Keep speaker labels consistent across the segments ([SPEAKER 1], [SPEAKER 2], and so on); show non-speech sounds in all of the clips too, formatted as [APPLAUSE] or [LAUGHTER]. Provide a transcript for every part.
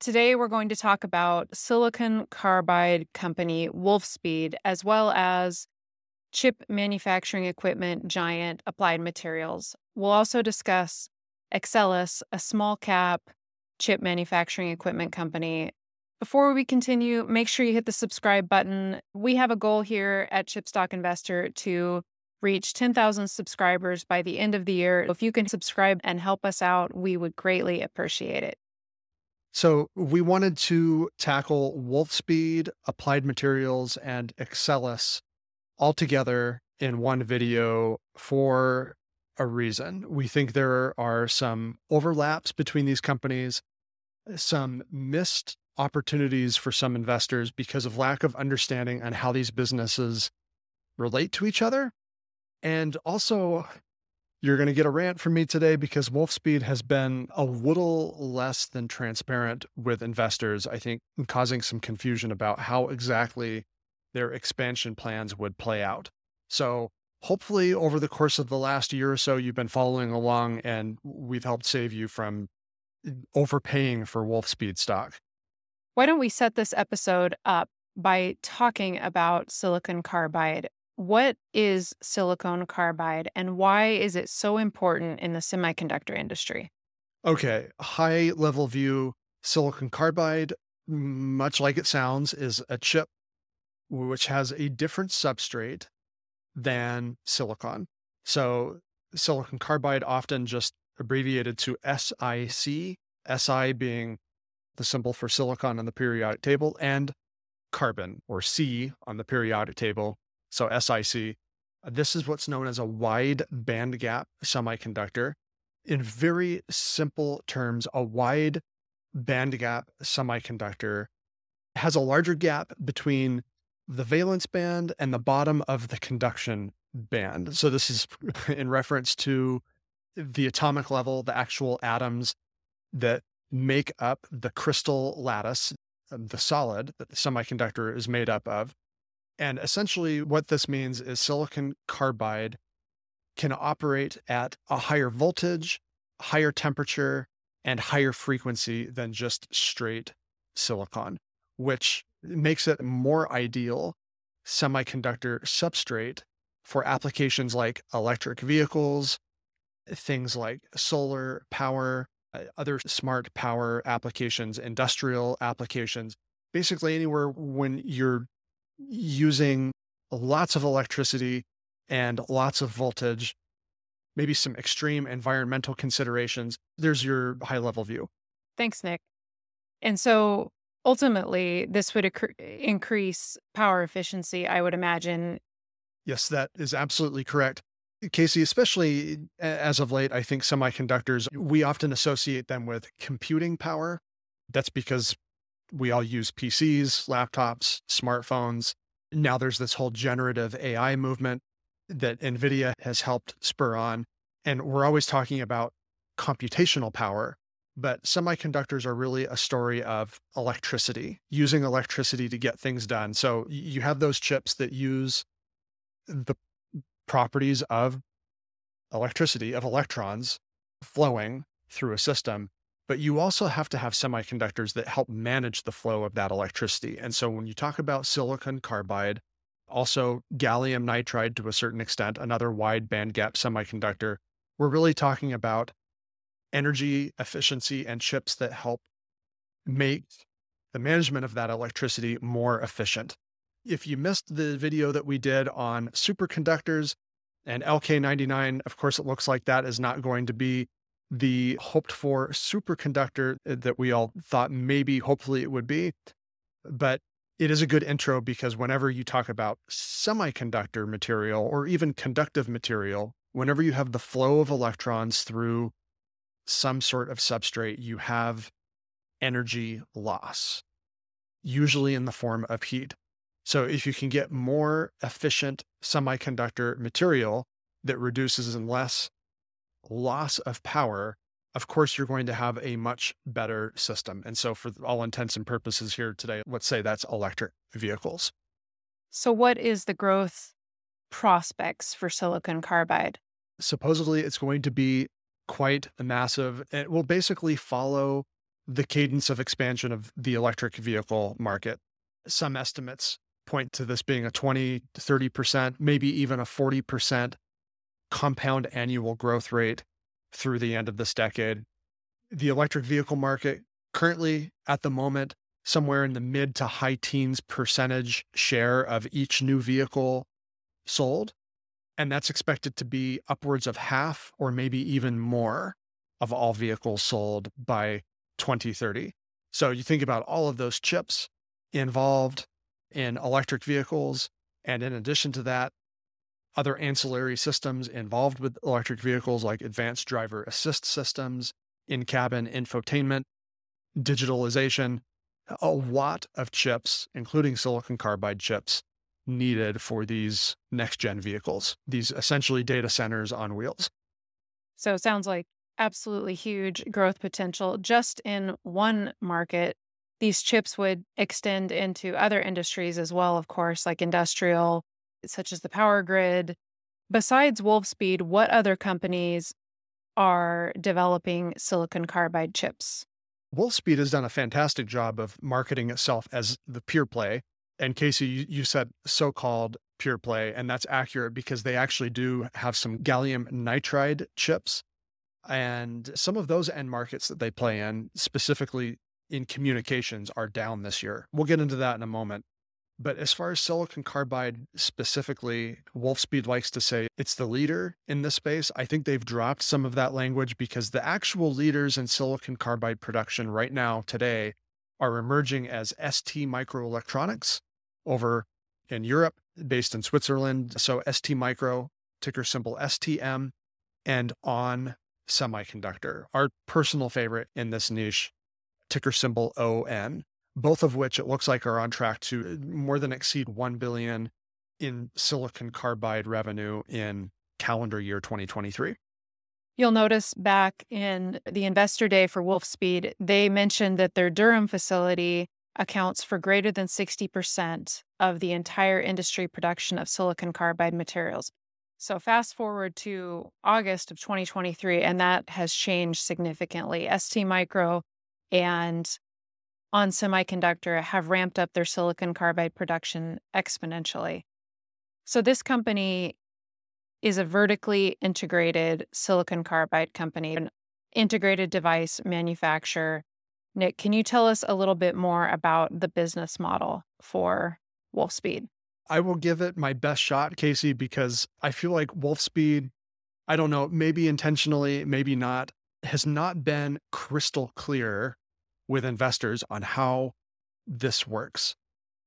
[SPEAKER 1] Today, we're going to talk about silicon carbide company Wolfspeed, as well as chip manufacturing equipment giant Applied Materials. We'll also discuss Axcelis, a small cap chip manufacturing equipment company. Before we continue, make sure you hit the subscribe button. We have a goal here at Chip Stock Investor to reach 10,000 subscribers by the end of the year. If you can subscribe and help us out, we would greatly appreciate it.
[SPEAKER 2] So, we wanted to tackle Wolfspeed, Applied Materials, and Axcelis all together in one video for a reason. We think there are some overlaps between these companies, some missed opportunities for some investors because of lack of understanding on how these businesses relate to each other. And also, you're going to get a rant from me today because Wolfspeed has been a little less than transparent with investors, I think, causing some confusion about how exactly their expansion plans would play out. So, hopefully, over the course of the last year or so, you've been following along and we've helped save you from overpaying for Wolfspeed stock.
[SPEAKER 1] Why don't we set this episode up by talking about silicon carbide? What is silicon carbide and why is it so important in the semiconductor industry?
[SPEAKER 2] Okay, high level view silicon carbide, much like it sounds, is a chip which has a different substrate than silicon. So, silicon carbide often just abbreviated to SiC, Si being the symbol for silicon on the periodic table, and carbon or C on the periodic table. So, SiC. This is what's known as a wide bandgap semiconductor. In very simple terms, a wide bandgap semiconductor has a larger gap between the valence band and the bottom of the conduction band. So this is [LAUGHS] in reference to the atomic level, the actual atoms that make up the crystal lattice, um, the solid that the semiconductor is made up of. And essentially, what this means is silicon carbide can operate at a higher voltage, higher temperature, and higher frequency than just straight silicon, which makes it more ideal semiconductor substrate for applications like electric vehicles, things like solar power, uh, other smart power applications, industrial applications, basically anywhere when you're using lots of electricity and lots of voltage, maybe some extreme environmental considerations. There's your high level view.
[SPEAKER 1] Thanks, Nick. And so ultimately, this would increase power efficiency, I would imagine.
[SPEAKER 2] Yes, that is absolutely correct. Kasey, especially as of late, I think semiconductors, we often associate them with computing power. That's because we all use PCs, laptops, smartphones. Now there's this whole generative AI movement that NVIDIA has helped spur on. And we're always talking about computational power, but semiconductors are really a story of electricity, using electricity to get things done. So you have those chips that use the properties of electricity, of electrons flowing through a system but you also have to have semiconductors that help manage the flow of that electricity. And so when you talk about silicon carbide, also gallium nitride to a certain extent, another wide bandgap semiconductor, we're really talking about energy efficiency and chips that help make the management of that electricity more efficient. If you missed the video that we did on superconductors and LK99, of course, it looks like that is not going to be the hoped for superconductor that we all thought maybe, hopefully, it would be. But it is a good intro because whenever you talk about semiconductor material or even conductive material, whenever you have the flow of electrons through some sort of substrate, you have energy loss, usually in the form of heat. So, if you can get more efficient semiconductor material that reduces in less loss of power, of course, you're going to have a much better system. And so, for all intents and purposes here today, let's say that's electric vehicles.
[SPEAKER 1] So, what is the growth prospects for silicon carbide?
[SPEAKER 2] Supposedly, it's going to be quite massive. It will basically follow the cadence of expansion of the electric vehicle market. Some estimates point to this being a 20 to 30%, maybe even a 40% compound annual growth rate through the end of this decade. The electric vehicle market currently at the moment somewhere in the mid to high teens percentage share of each new vehicle sold. And that's expected to be upwards of half or maybe even more of all vehicles sold by 2030. So you think about all of those chips involved in electric vehicles. And in addition to that, other ancillary systems involved with electric vehicles like advanced driver assist systems, in cabin infotainment, digitalization, a lot of chips, including silicon carbide chips, needed for these next gen vehicles, these essentially data centers on wheels.
[SPEAKER 1] So it sounds like absolutely huge growth potential just in one market. These chips would extend into other industries as well, of course, like industrial, such as the power grid. Besides Wolfspeed, what other companies are developing silicon carbide chips?
[SPEAKER 2] Wolfspeed has done a fantastic job of marketing itself as the pure play. And Kasey, you, you said so called pure play, and that's accurate because they actually do have some gallium nitride chips. And some of those end markets that they play in, specifically in communications, are down this year. We'll get into that in a moment. But as far as silicon carbide specifically, Wolfspeed likes to say it's the leader in this space. I think they've dropped some of that language because the actual leaders in silicon carbide production right now, today, are emerging as ST Microelectronics over in Europe, based in Switzerland. So ST Micro, ticker symbol STM, and On Semiconductor, our personal favorite in this niche, ticker symbol ON both of which it looks like are on track to uh, more than exceed 1 billion in silicon carbide revenue in calendar year 2023.
[SPEAKER 1] You'll notice back in the investor day for Wolfspeed, they mentioned that their Durham facility accounts for greater than 60% of the entire industry production of silicon carbide materials. So, fast forward to August of 2023, and that has changed significantly. ST Micro and on semiconductor have ramped up their silicon carbide production exponentially. So, this company is a vertically integrated silicon carbide company, an integrated device manufacturer. Nick, can you tell us a little bit more about the business model for Wolfspeed?
[SPEAKER 2] I will give it my best shot, Kasey, because I feel like Wolfspeed, I don't know, maybe intentionally, maybe not, has not been crystal clear with investors on how this works.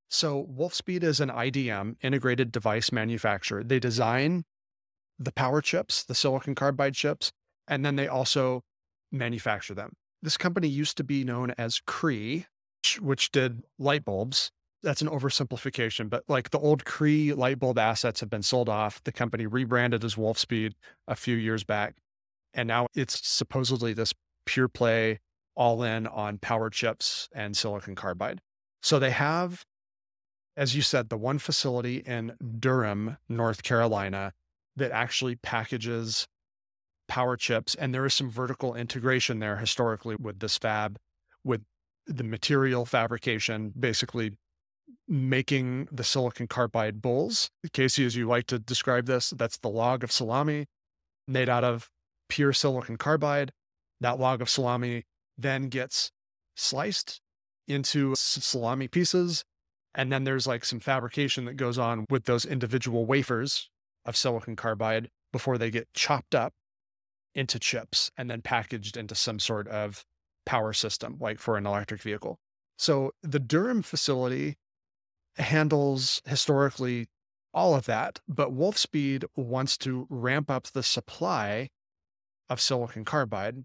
[SPEAKER 2] So, Wolfspeed is an IDM, integrated device manufacturer. They design the power chips, the silicon carbide chips, and then they also manufacture them. This company used to be known as Cree, which did light bulbs. That's an oversimplification, but like the old Cree light bulb assets have been sold off. The company rebranded as Wolfspeed a few years back. And now it's supposedly this pure play all in on power chips and silicon carbide. So they have, as you said, the one facility in Durham, North Carolina, that actually packages power chips. And there is some vertical integration there historically with this fab, with the material fabrication, basically making the silicon carbide boules. Kasey, as you like to describe this, that's the log of salami made out of pure silicon carbide. That log of salami then gets sliced into salami pieces. And then there's like some fabrication that goes on with those individual wafers of silicon carbide before they get chopped up into chips and then packaged into some sort of power system, like for an electric vehicle. So the Durham facility handles historically all of that, but Wolfspeed wants to ramp up the supply of silicon carbide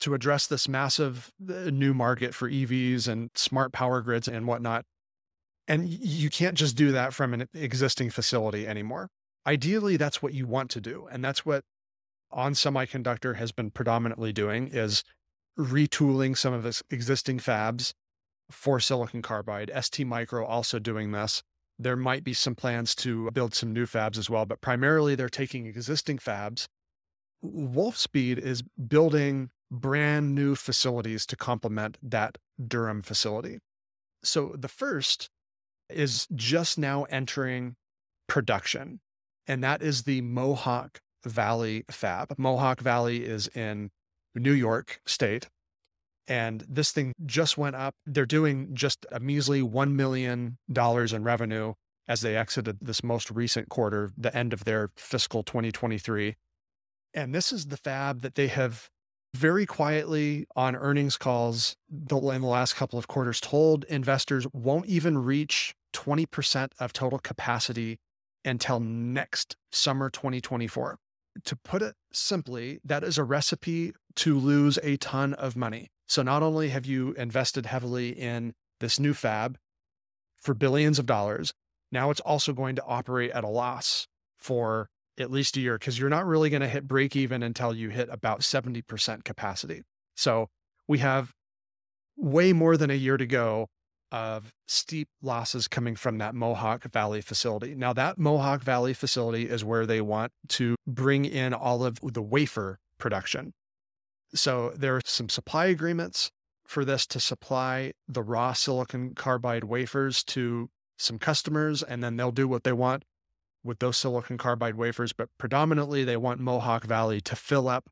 [SPEAKER 2] to address this massive uh, new market for EVs and smart power grids and whatnot. And you can't just do that from an existing facility anymore. Ideally, that's what you want to do. And that's what On Semiconductor has been predominantly doing is retooling some of its existing fabs for silicon carbide. ST Micro also doing this. There might be some plans to build some new fabs as well, but primarily they're taking existing fabs Wolfspeed is building brand new facilities to complement that Durham facility. So the first is just now entering production, and that is the Mohawk Valley Fab. Mohawk Valley is in New York State. And this thing just went up. They're doing just a measly $1 million in revenue as they exited this most recent quarter, the end of their fiscal 2023. And this is the fab that they have very quietly on earnings calls in the last couple of quarters told investors won't even reach 20% of total capacity until next summer 2024. To put it simply, that is a recipe to lose a ton of money. So not only have you invested heavily in this new fab for billions of dollars, now it's also going to operate at a loss for at least a year because you're not really going to hit break even until you hit about 70% capacity. So we have way more than a year to go of steep losses coming from that Mohawk Valley facility. Now, that Mohawk Valley facility is where they want to bring in all of the wafer production. So there are some supply agreements for this to supply the raw silicon carbide wafers to some customers, and then they'll do what they want with those silicon carbide wafers, but predominantly they want Mohawk Valley to fill up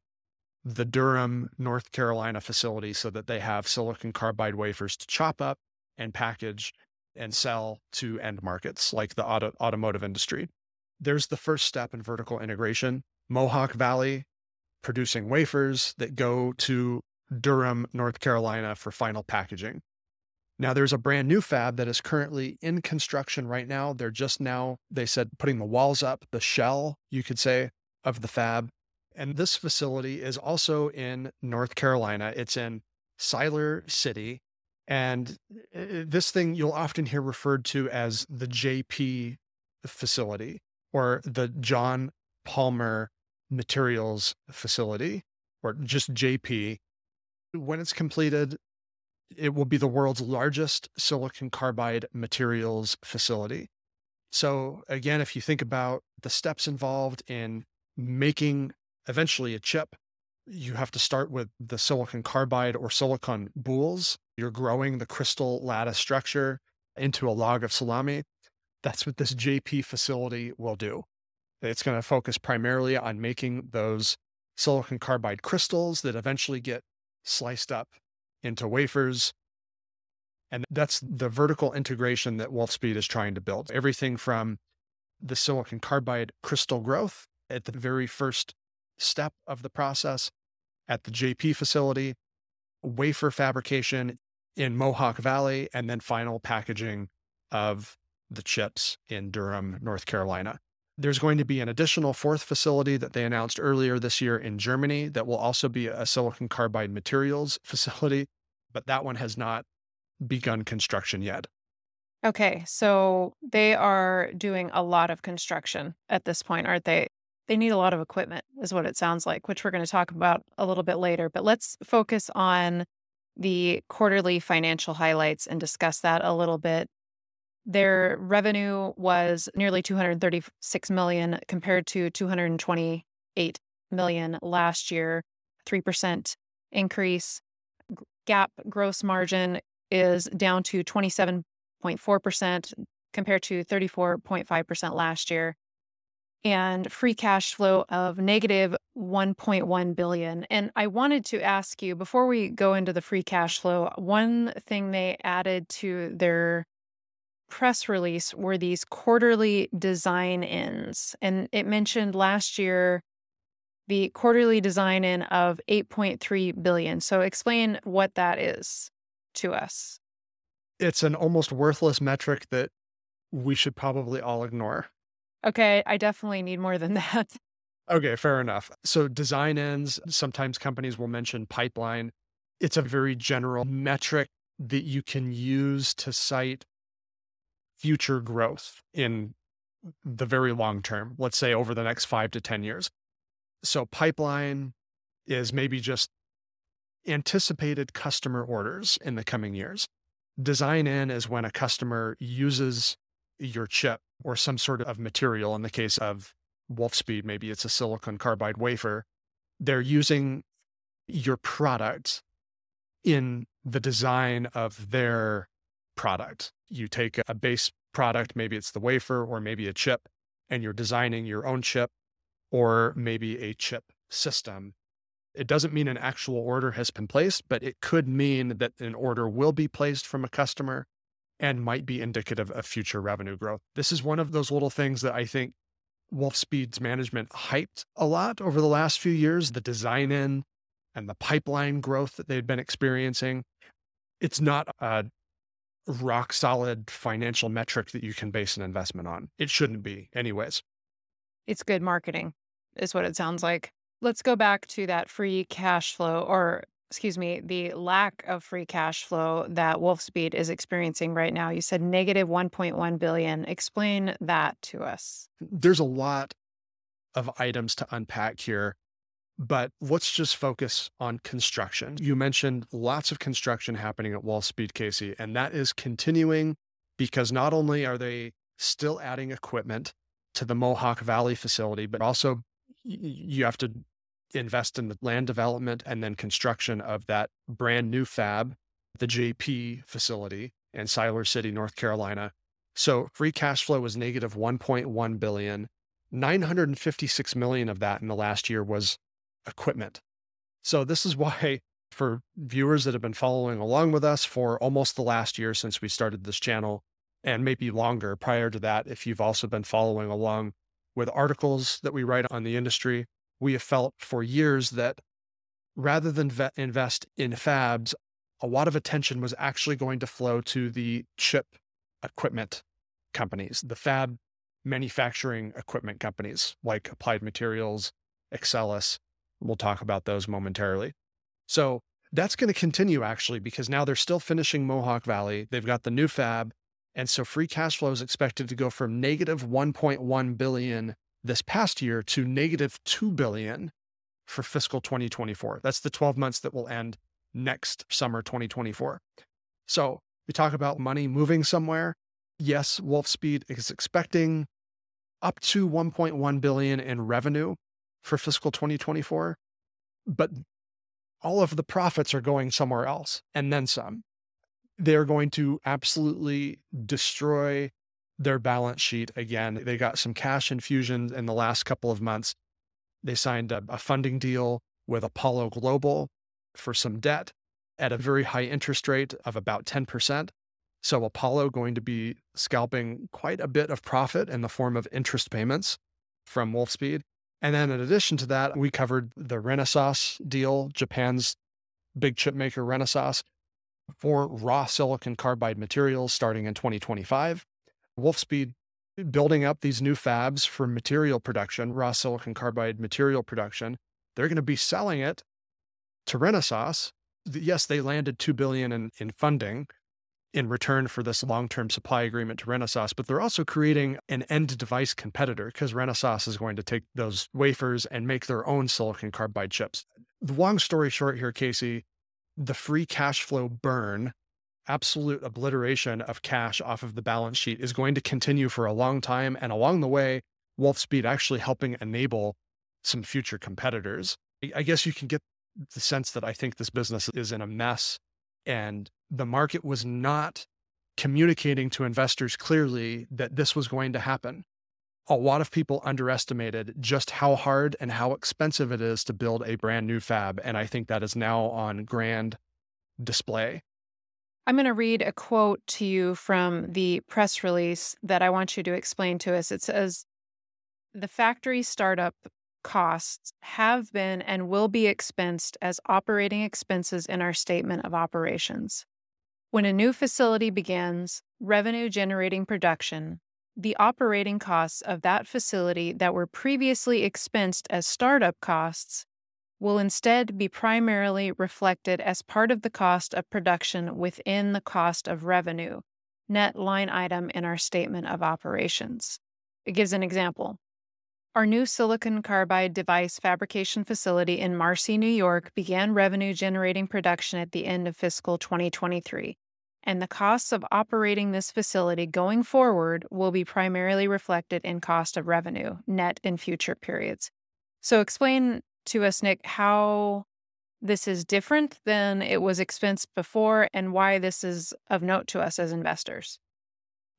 [SPEAKER 2] the Durham, North Carolina facility so that they have silicon carbide wafers to chop up and package and sell to end markets like the auto, automotive industry. There's the first step in vertical integration. Mohawk Valley producing wafers that go to Durham, North Carolina for final packaging. Now, there's a brand new fab that is currently in construction right now. They're just now, they said, putting the walls up, the shell, you could say, of the fab. And this facility is also in North Carolina. It's in Siler City. And uh, this thing you'll often hear referred to as the JP facility or the John Palmer Materials facility or just JP. When it's completed, it will be the world's largest silicon carbide materials facility. So, again, if you think about the steps involved in making eventually a chip, you have to start with the silicon carbide or silicon boules. You're growing the crystal lattice structure into a log of salami. That's what this JP facility will do. It's going to focus primarily on making those silicon carbide crystals that eventually get sliced up into wafers. And that's the vertical integration that Wolfspeed is trying to build. Everything from the silicon carbide crystal growth at the very first step of the process at the JP facility, wafer fabrication in Mohawk Valley, and then final packaging of the chips in Durham, North Carolina. There's going to be an additional fourth facility that they announced earlier this year in Germany that will also be a silicon carbide materials [LAUGHS] facility, but that one has not begun construction yet.
[SPEAKER 1] Okay, so they are doing a lot of construction at this point, aren't they? They need a lot of equipment, is what it sounds like, which we're going to talk about a little bit later. But let's focus on the quarterly financial highlights and discuss that a little bit. Their revenue was nearly 236 million compared to 228 million last year, 3% increase. GAAP gross margin is down to 27.4% compared to 34.5% last year. And free cash flow of negative 1.1 billion. And I wanted to ask you before we go into the free cash flow, one thing they added to their press release were these quarterly design ins. And it mentioned last year the quarterly design in of 8.3 billion. So explain what that is to us.
[SPEAKER 2] It's an almost worthless metric that we should probably all ignore.
[SPEAKER 1] Okay, I definitely need more than [LAUGHS] that.
[SPEAKER 2] Okay, fair enough. So design ins, sometimes companies will mention pipeline. It's a very general metric that you can use to cite future growth in the very long term, let's say over the next five to 10 years. So, pipeline is maybe just anticipated customer orders in the coming years. Design in is when a customer uses your chip or some sort of material. In the case of Wolfspeed, maybe it's a silicon carbide wafer They're using your product in the design of their product. You take a base product, maybe it's the wafer or maybe a chip, and you're designing your own chip or maybe a chip system. It doesn't mean an actual order has been placed, but it could mean that an order will be placed from a customer and might be indicative of future revenue growth. This is one of those little things that I think Wolfspeed's management hyped a lot over the last few years the design in and the pipeline growth that they'd been experiencing. It's not a rock solid financial metric that you can base an investment on. It shouldn't be, anyways.
[SPEAKER 1] It's good marketing, is what it sounds like. Let's go back to that free cash flow, or excuse me, the lack of free cash flow that Wolfspeed is experiencing right now. You said negative 1.1 billion. Explain that to us.
[SPEAKER 2] There's a lot of items to unpack here, but let's just focus on construction. You mentioned lots of construction happening at Wolfspeed, Kasey, and that is continuing because not only are they still adding equipment to the Mohawk Valley facility, but also you have to invest in the land development and then construction of that brand new fab, the JP facility in Siler City, North Carolina. So free cash flow was negative 1.1 billion. 956 million of that in the last year was equipment. So this is why for viewers that have been following along with us for almost the last year since we started this channel and maybe longer prior to that if you've also been following along with articles that we write on the industry we have felt for years that rather than ve- invest in fabs, a lot of attention was actually going to flow to the chip equipment companies, the fab manufacturing equipment companies like Applied Materials, Axcelis. We'll talk about those momentarily. So that's going to continue actually, because now they're still finishing Mohawk Valley. They've got the new fab. And so free cash flow is expected to go from negative 1.1 billion this past year to negative 2 billion for fiscal 2024. That's the 12 months that will end next summer 2024. So we talk about money moving somewhere. Yes, Wolfspeed is expecting up to 1.1 billion in revenue for fiscal 2024, but all of the profits are going somewhere else and then some. They're going to absolutely destroy their balance sheet again. They got some cash infusions in the last couple of months. They signed a, a, funding deal with Apollo Global for some debt at a very high interest rate of about 10%. So Apollo going to be scalping quite a bit of profit in the form of interest payments from Wolfspeed. And then in addition to that, we covered the Renesas deal, Japan's big chip maker Renesas for raw silicon carbide materials starting in 2025. Wolfspeed building up these new fabs for material production, raw silicon carbide material production. They're going to be selling it to Renesas. Yes, they landed 2 billion in, in funding in return for this long-term supply agreement to Renesas, but they're also creating an end device competitor because Renesas is going to take those wafers and make their own silicon carbide chips. The long story short here, Kasey, the free cash flow burn absolute obliteration of cash off of the balance sheet is going to continue for a long time. And along the way, Wolfspeed actually helping enable some future competitors. I guess you can get the sense that I think this business is in a mess and the market was not communicating to investors clearly that this was going to happen. A lot of people underestimated just how hard and how expensive it is to build a brand new fab. And I think that is now on grand display.
[SPEAKER 1] I'm going to read a quote to you from the press release that I want you to explain to us. It says, The factory startup costs have been and will be expensed as operating expenses in our statement of operations. When a new facility begins revenue generating production, the operating costs of that facility that were previously expensed as startup costs will instead be primarily reflected as part of the cost of production within the cost of revenue, net line item in our statement of operations. It gives an example. Our new silicon carbide device fabrication facility in Marcy, New York began revenue generating production at the end of fiscal 2023, and the costs of operating this facility going forward will be primarily reflected in cost of revenue, net in future periods. So, explain to us, Nick, how this is different than it was expensed before and why this is of note to us as investors?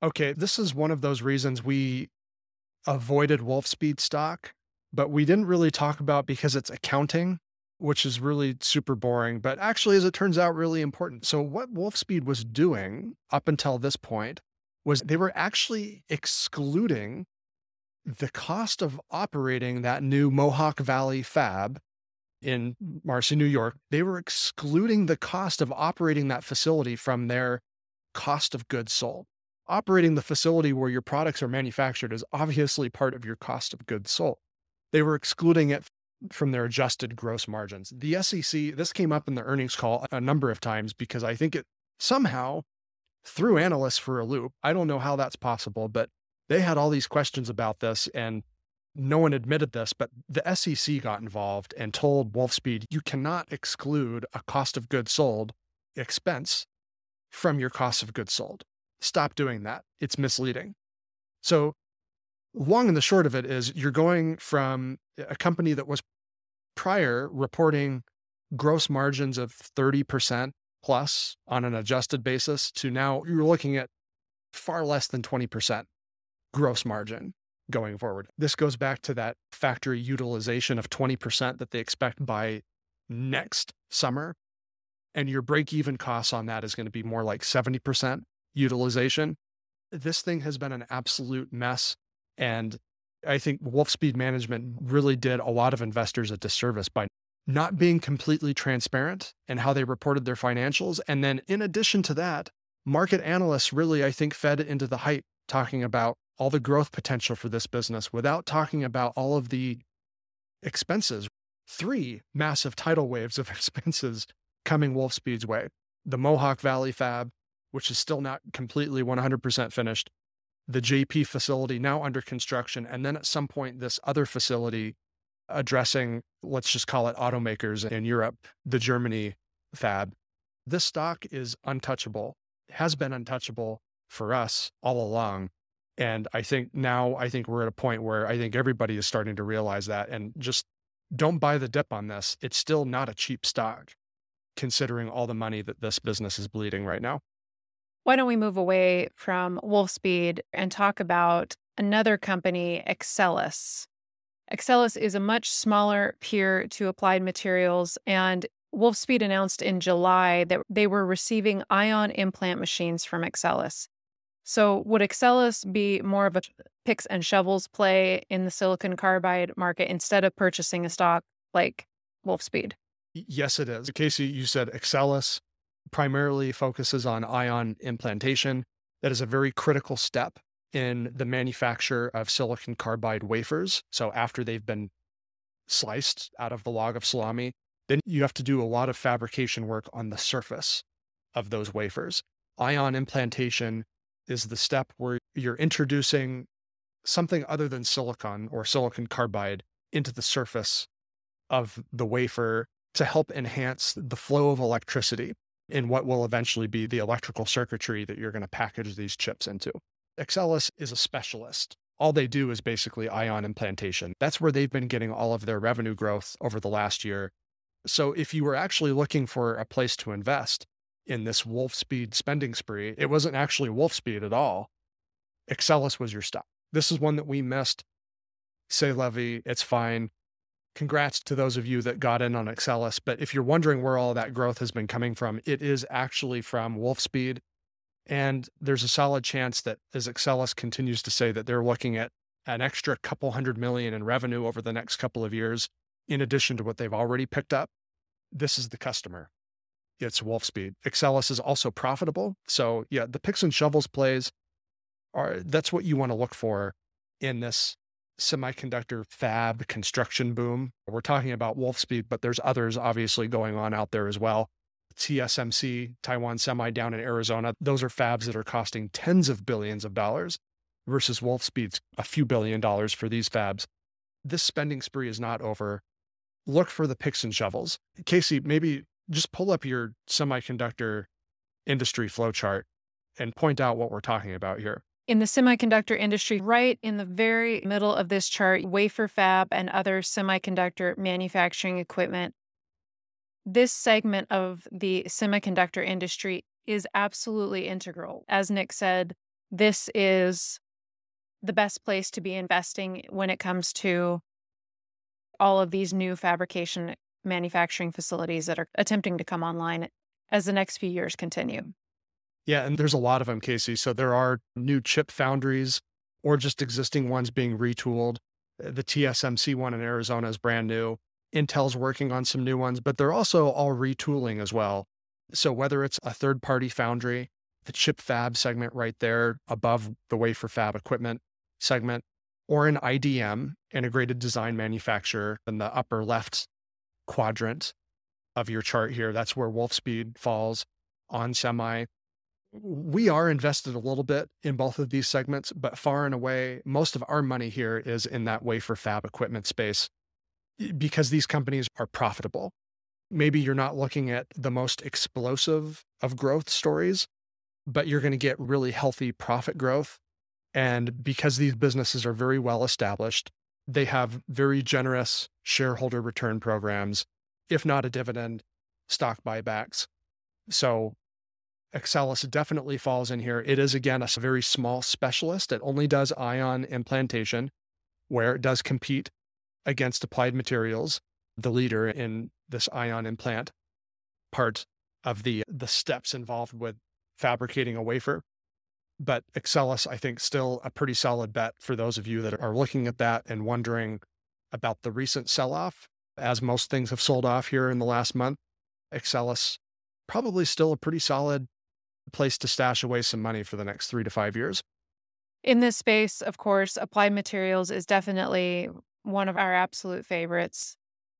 [SPEAKER 2] Okay, this is one of those reasons we avoided Wolfspeed stock, but we didn't really talk about because it's accounting, which is really super boring, but actually, as it turns out, really important. So, what Wolfspeed was doing up until this point was they were actually excluding the cost of operating that new Mohawk Valley fab in Marcy, New York. They were excluding the cost of operating that facility from their cost of goods sold operating the facility where your products are manufactured is obviously part of your cost of goods sold. They were excluding it from their adjusted gross margins. The SEC, this came up in the earnings call a number of times because I think it somehow threw analysts for a loop. I don't know how that's possible, but they had all these questions about this and no one admitted this, but the SEC got involved and told Wolfspeed, you cannot exclude a cost of goods sold expense from your cost of goods sold. Stop doing that. It's misleading. So, long and the short of it is you're going from a company that was prior reporting gross margins of 30% plus on an adjusted basis to now you're looking at far less than 20% gross margin going forward. This goes back to that factory utilization of 20% that they expect by next summer. And your break even costs on that is going to be more like 70% utilization. This thing has been an absolute mess. And I think Wolfspeed management really did a lot of investors a disservice by not being completely transparent in how they reported their financials. And then, in addition to that, market analysts really, I think, fed into the hype, talking about all the growth potential for this business without talking about all of the expenses. Three massive tidal waves of [LAUGHS] expenses coming Wolfspeed's way the Mohawk Valley fab, which is still not completely 100% finished, the JP facility now under construction, and then at some point, this other facility addressing, let's just call it automakers in Europe, the Germany fab. This stock is untouchable, has been untouchable for us all along. And I think now I think we're at a point where I think everybody is starting to realize that and just don't buy the dip on this. It's still not a cheap stock considering all the money that this business is bleeding right now.
[SPEAKER 1] Why don't we move away from Wolfspeed and talk about another company, Axcelis? Axcelis is a much smaller peer to Applied Materials, and Wolfspeed announced in July that they were receiving ion implant machines from Axcelis. So, would Axcelis be more of a picks and shovels play in the silicon carbide market instead of purchasing a stock like Wolfspeed?
[SPEAKER 2] Yes, it is. Kasey, you said Axcelis primarily focuses on ion implantation. That is a very critical step in the manufacture of silicon carbide wafers. So after they've been sliced out of the log of salami, then you have to do a lot of fabrication work on the surface of those wafers. Ion implantation is the step where you're introducing something other than silicon or silicon carbide into the surface of the wafer to help enhance the flow of electricity in what will eventually be the electrical circuitry that you're going to package these chips into. Axcelis is a specialist. All they do is basically ion implantation. That's where they've been getting all of their revenue growth over the last year. So if you were actually looking for a place to invest in this Wolfspeed spending spree, it wasn't actually Wolfspeed at all. Axcelis was your stock. This is one that we missed. Say Levy, it's fine congrats to those of you that got in on Axcelis. But if you're wondering where all that growth has been coming from, it is actually from Wolfspeed. And there's a solid chance that as Axcelis continues to say that they're looking at an extra couple hundred million in revenue over the next couple of years, in addition to what they've already picked up, this is the customer. It's Wolfspeed. Axcelis is also profitable. So yeah, the picks and shovels plays are that's what you want to look for in this semiconductor fab construction boom. We're talking about Wolfspeed, but there's others obviously going on out there as well. TSMC, Taiwan Semi down in Arizona, those are fabs that are costing tens of billions of dollars versus Wolfspeed's a few billion dollars for these fabs. This spending spree is not over. Look for the picks and shovels. Kasey, maybe just pull up your semiconductor industry flowchart and point out what we're talking about here.
[SPEAKER 1] In the semiconductor industry, right in the very middle of this chart, wafer fab and other semiconductor manufacturing equipment. This segment of the semiconductor industry is absolutely integral. As Nick said, this is the best place to be investing when it comes to all of these new fabrication manufacturing facilities that are attempting to come online as the next few years continue.
[SPEAKER 2] Yeah, and there's a lot of them, Kasey. So there are new chip foundries or just existing ones being retooled. Uh, the TSMC one in Arizona is brand new. Intel's working on some new ones, but they're also all retooling as well. So whether it's a third party foundry, the chip fab segment right there above the wafer fab equipment segment, or an IDM, integrated design manufacturer, in the upper left quadrant of your chart here, that's where Wolfspeed falls on semi we are invested a little bit in both of these segments, but far and away, most of our money here is in that wafer fab equipment space eh, because these companies are profitable. Maybe you're not looking at the most explosive of growth stories, but you're going to get really healthy profit growth. And because these businesses are very well established, they have very generous shareholder return programs, if not a dividend, stock buybacks. So Axcelis definitely falls in here. It is, again, a very small specialist. It only does ion implantation, where it does compete against applied materials, the leader in this ion implant part of the, the steps involved with fabricating a wafer. But Axcelis, I think, still a pretty solid bet for those of you that are looking at that and wondering about the recent sell off. As most things have sold off here in the last month, Axcelis probably still a pretty solid place to stash away some money for the next three to five years.
[SPEAKER 1] In this space, of course, applied materials is definitely one of our absolute favorites.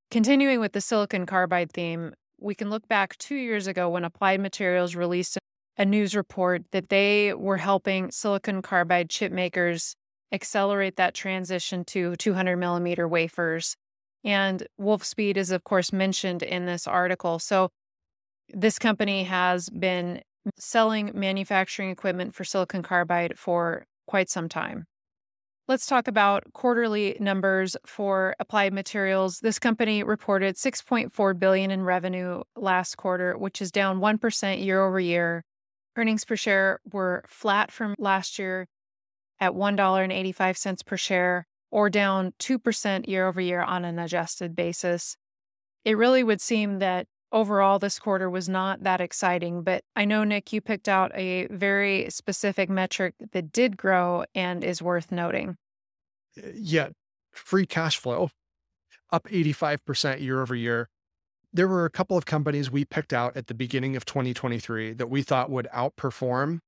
[SPEAKER 1] Continuing with the silicon carbide theme, we can look back two years ago when Applied Materials released a news report that they were helping silicon carbide chip makers accelerate that transition to 200 millimeter wafers. And Wolfspeed is, of course, mentioned in this article. So, this company has been selling manufacturing equipment for silicon carbide for quite some time. Let's talk about quarterly numbers for Applied Materials. This company reported 6.4 billion in revenue last quarter, which is down 1% year over year. Earnings per share were flat from last year at $1.85 per share or down 2% year over year on an adjusted basis. It really would seem that overall this quarter was not that exciting, but I know, Nick, you picked out a very specific metric that did grow and is worth noting.
[SPEAKER 2] Uh, yeah, free cash flow up 85% year over year. There were a couple of companies we picked out at the beginning of 2023 that we thought would outperform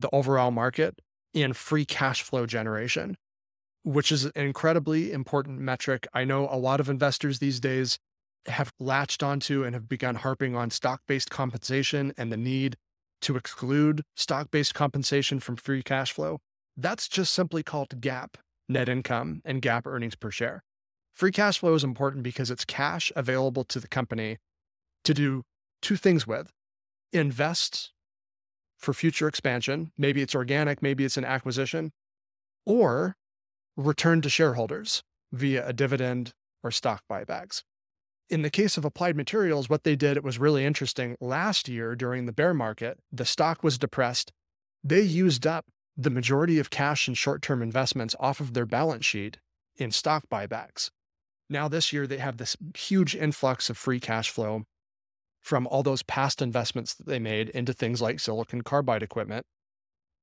[SPEAKER 2] the overall market in free cash flow generation, which is an incredibly important metric. I know a lot of investors these days have latched onto and have begun harping on stock based compensation and the need to exclude stock based compensation from free cash flow. That's just simply called GAAP net income and GAAP earnings per share. Free cash flow is important because it's cash available to the company to do two things with invest for future expansion. Maybe it's organic, maybe it's an acquisition, or return to shareholders via a dividend or stock buybacks in the case of applied materials, what they did, it was really interesting. Last year during the bear market, the stock was depressed. They used up the majority of cash and short term investments off of their balance sheet in stock buybacks. Now, this year, they have this huge influx of free cash flow from all those past investments that they made into things like silicon carbide equipment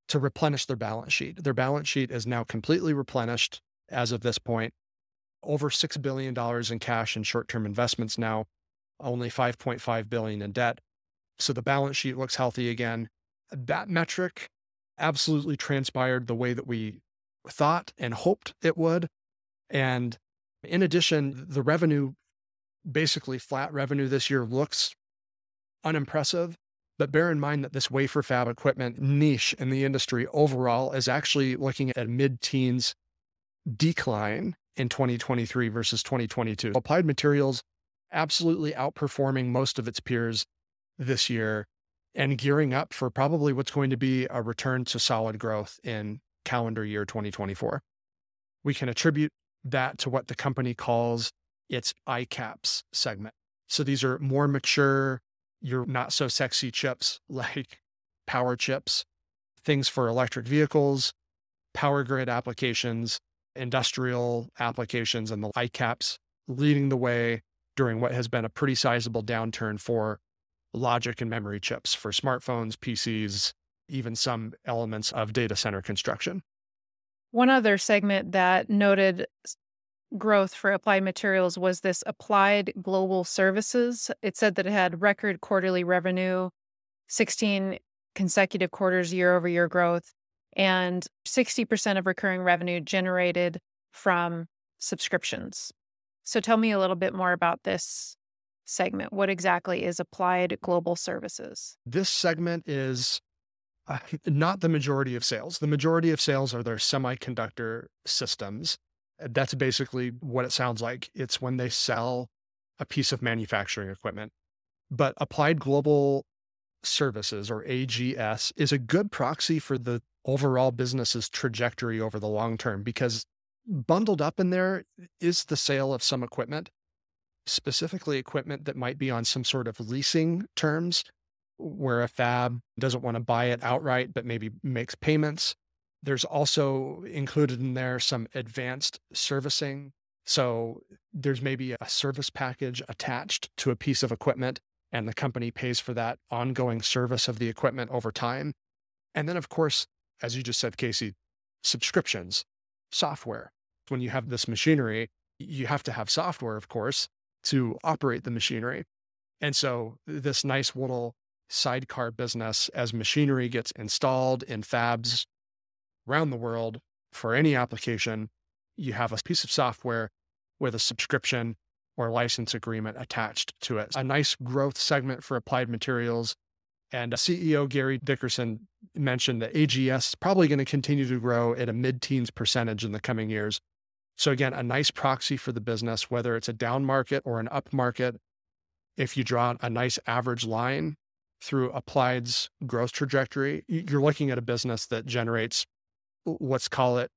[SPEAKER 2] to replenish their balance sheet. Their balance sheet is now completely replenished as of this point over $6 billion in cash and short-term investments now, only 5.5 billion in debt. So the balance sheet looks healthy again. That metric absolutely transpired the way that we thought and hoped it would. And in addition, the revenue, basically flat revenue this year, looks unimpressive. But bear in mind that this wafer fab equipment niche in the industry overall is actually looking at mid teens decline in 2023 versus 2022. Applied Materials absolutely outperforming most of its peers this year. and gearing up for probably what's going to be a return to solid growth in calendar year 2024. We can attribute that to what the company calls its ICAPS segment. So these are more mature, your not so sexy chips [LAUGHS] like power chips, things for electric vehicles, power grid applications, industrial applications, and the ICAPS leading the way during what has been a pretty sizable downturn for logic and memory chips for smartphones, PCs, even some elements of data center construction.
[SPEAKER 1] One other segment that noted growth for applied materials was this applied global services. It said that it had record quarterly revenue, 16 consecutive quarters year over year growth, and 60% of recurring revenue generated from subscriptions. So tell me a little bit more about this segment. What exactly is applied global services?
[SPEAKER 2] This segment is uh, [LAUGHS] not the majority of sales. The majority of sales are their semiconductor systems. That's basically what it sounds like. It's when they sell a piece of manufacturing equipment. But applied global services or AGS is a good proxy for the overall business's trajectory over the long term because bundled up in there is the sale of some equipment, specifically equipment that might be on some sort of leasing terms where a fab doesn't want to buy it outright, but maybe makes payments. There's also included in there some advanced servicing. So there's maybe a service package attached to a piece of equipment, and the company pays for that ongoing service of the equipment over time. And then, of course, as you just said, Kasey, subscriptions, software. When you have this machinery, you have to have software, of course, to operate the machinery. And so, this nice little sidecar business as machinery gets installed in fabs around the world for any application, you have a piece of software with a subscription or license agreement attached to it. A nice growth segment for applied materials. And uh, CEO Gary Dickerson mentioned that AGS is probably going to continue to grow at a mid teens percentage in the coming years. So, again, a nice proxy for the business, whether it's a down market or an up market. If you draw a nice average line through Applied's growth trajectory, you're looking at a business that generates what's call it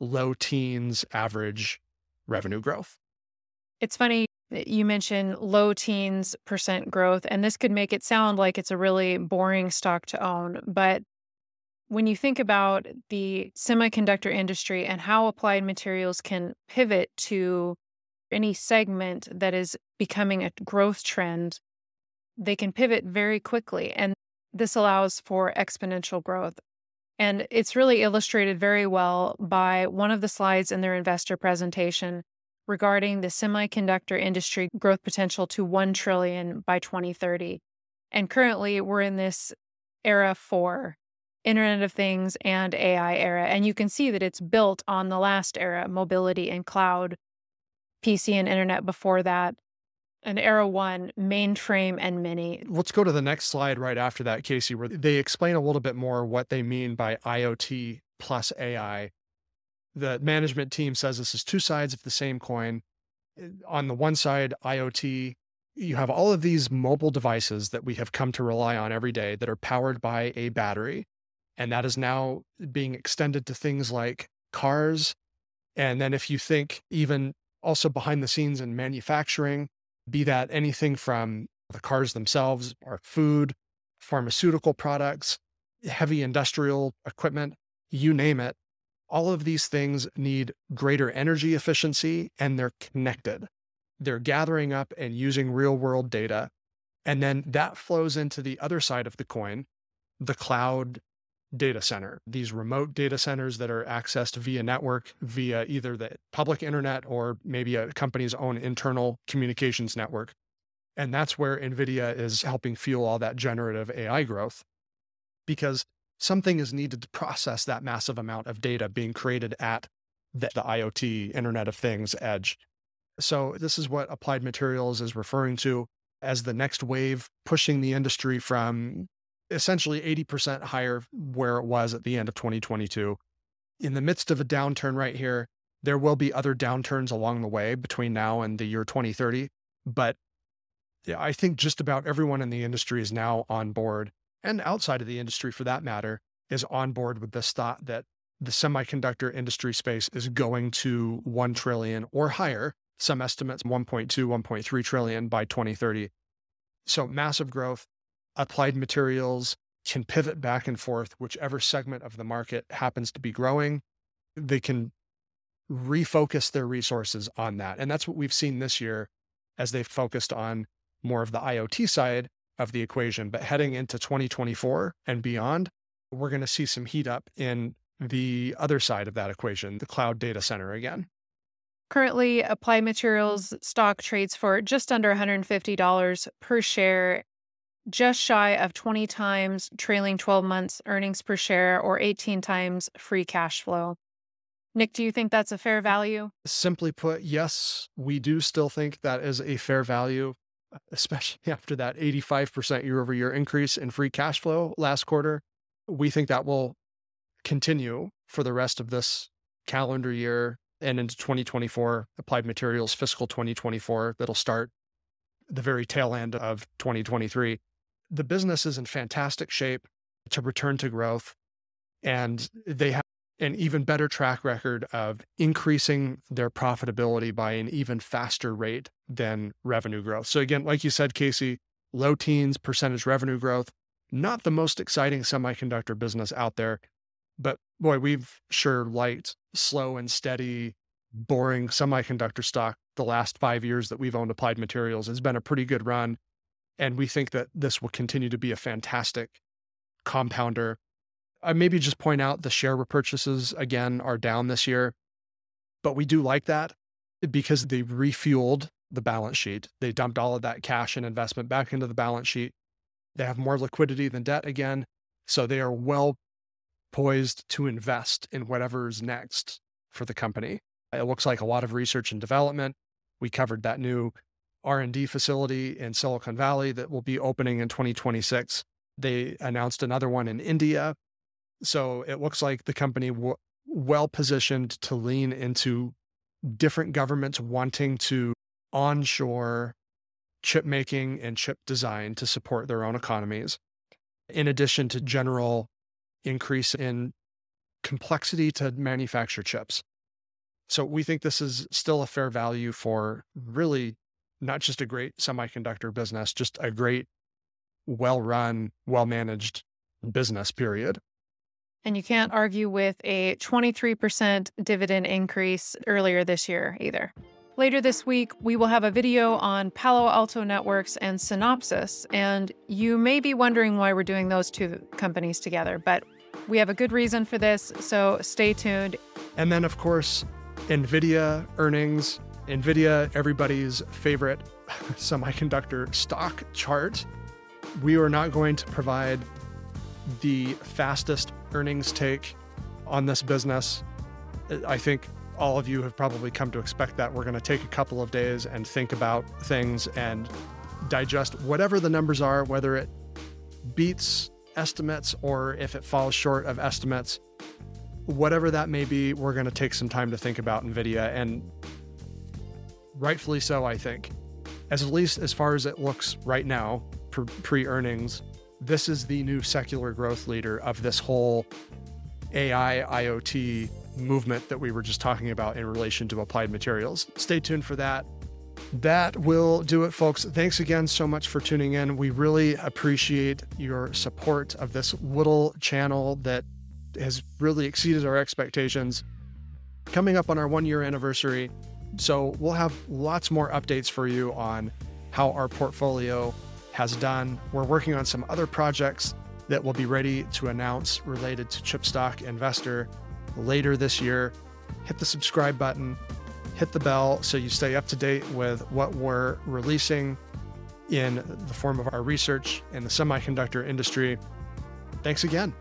[SPEAKER 2] low teens average revenue growth.
[SPEAKER 1] It's funny you mentioned low teens percent growth, and this could make it sound like it's a really boring stock to own. But when you think about the semiconductor industry and how applied materials can pivot to any segment that is becoming a growth trend, they can pivot very quickly. And this allows for exponential growth. And it's really illustrated very well by one of the slides in their investor presentation regarding the semiconductor industry growth potential to 1 trillion by 2030. And currently we're in this era for Internet of Things and AI era. And you can see that it's built on the last era, mobility and cloud, PC and internet before that an Era One mainframe and mini.
[SPEAKER 2] Let's go to the next slide right after that, Kasey, where they explain a little bit more what they mean by IoT plus AI. The management team says this is two sides of the same coin. Eh, on the one side, IoT, you have all of these mobile devices that we have come to rely on every day that are powered by a battery. And that is now being extended to things like cars. And then if you think even also behind the scenes in manufacturing, be that anything from the cars themselves, our food, pharmaceutical products, heavy industrial equipment, you name it. All of these things need greater energy efficiency and they're connected. They're gathering up and using real world data. And then that flows into the other side of the coin, the cloud data center, these remote data centers that are accessed via network, via either the public internet or maybe a company's own internal communications network. And that's where NVIDIA is helping fuel all that generative AI growth because something is needed to process that massive amount of data being created at the, the IoT, Internet of Things edge. So, this is what Applied Materials is referring to as the next wave, pushing the industry from essentially 80% higher where it was at the end of 2022. In the midst of a downturn right here, there will be other downturns along the way between now and the year 2030. But yeah, I think just about everyone in the industry is now on board and outside of the industry for that matter, is on board with this thought that the semiconductor industry space is going to 1 trillion or higher. Some estimates 1.2, 1.3 trillion by 2030. So massive growth. Applied materials can pivot back and forth, whichever segment of the market happens to be growing. They can refocus their resources on that. And that's what we've seen this year as they've focused on more of the IoT side of the equation. But heading into 2024 and beyond, we're going to see some heat up in the other side of that equation, the cloud data center again.
[SPEAKER 1] Currently, Applied Materials stock trades for just under $150 per share, just shy of 20 times trailing 12 months earnings per share or 18 times free cash flow. Nick, do you think that's a fair value?
[SPEAKER 2] Simply put, yes, we do still think that is a fair value, especially [LAUGHS] after that 85% year over year increase in free cash flow last quarter. We think that will continue for the rest of this calendar year and into 2024, Applied Materials fiscal 2024, that'll start the very tail end of 2023. The business is in fantastic shape to return to growth, and they have an even better track record of increasing their profitability by an even faster rate than revenue growth. So, again, like you said, Kasey, low teens percentage revenue growth, not the most exciting semiconductor business out there. But boy, we've sure liked slow and steady, boring semiconductor stock the last five years that we've owned Applied Materials. It's been a pretty good run. And we think that this will continue to be a fantastic compounder I maybe just point out the share repurchases again are down this year, but we do like that because they refueled the balance sheet. They dumped all of that cash and investment back into the balance sheet. They have more liquidity than debt again. So they are well poised to invest in whatever's next for the company. It looks like a lot of research and development. We covered that new R&D facility in Silicon Valley that will be opening in 2026. They announced another one in India so it looks like the company w- well positioned to lean into different governments wanting to onshore chip making and chip design to support their own economies, in addition to general increase in complexity to manufacture chips. So we think this is still a fair value for really not just a great semiconductor business, just a great, well run, well managed business, period.
[SPEAKER 1] And you can't argue with a 23% dividend increase earlier this year either. Later this week, we will have a video on Palo Alto Networks and Synopsys. And you may be wondering why we're doing those two companies together, but we have a good reason for this. So stay tuned.
[SPEAKER 2] And then, of course, NVIDIA earnings. NVIDIA, everybody's favorite [LAUGHS] semiconductor stock chart. We are not going to provide the fastest earnings take on this business. I think all of you have probably come to expect that. We're going to take a couple of days and think about things and digest whatever the numbers are, whether it beats estimates or if it falls short of estimates. Whatever that may be, we're going to take some time to think about NVIDIA and rightfully so, I think. As at least as far as it looks right now, pre earnings, this is the new secular growth leader of this whole AI IoT movement that we were just talking about in relation to applied materials. Stay tuned for that. That will do it, folks. Thanks again so much for tuning in. We really appreciate your support of this little channel that has really exceeded our expectations. Coming up on our one year anniversary. So we'll have lots more updates for you on how our portfolio has done. We're working on some other projects that will be ready to announce related to Chip Stock Investor later this year. Hit the subscribe button, hit the bell so you stay up to date with what we're releasing in the form of our research in the semiconductor industry. Thanks again.